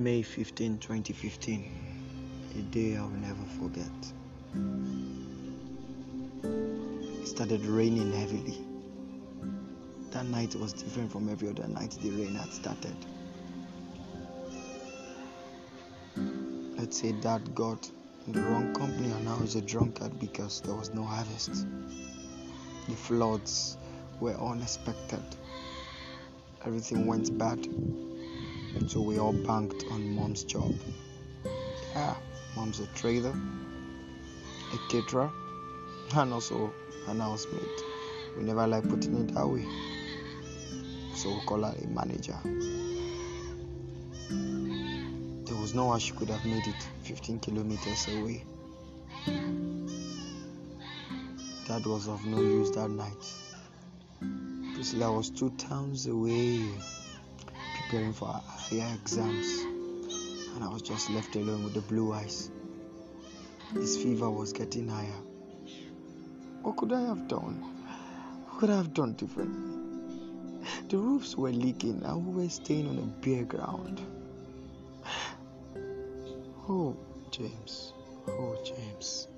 May 15, 2015. A day I will never forget. It started raining heavily. That night was different from every other night the rain had started. Let's say dad got in the wrong company and now he's a drunkard because there was no harvest. The floods were unexpected. Everything went bad. So we all banked on mom's job. Yeah, mom's a trader, a caterer, and also an housemaid. We never like putting it that way. So we call her a manager. There was no way she could have made it 15 kilometers away. That was of no use that night. Priscilla was two towns away preparing for higher exams, and I was just left alone with the blue eyes. His fever was getting higher. What could I have done? What could I have done differently? The roofs were leaking and we were staying on a bare ground. Oh, James. Oh, James.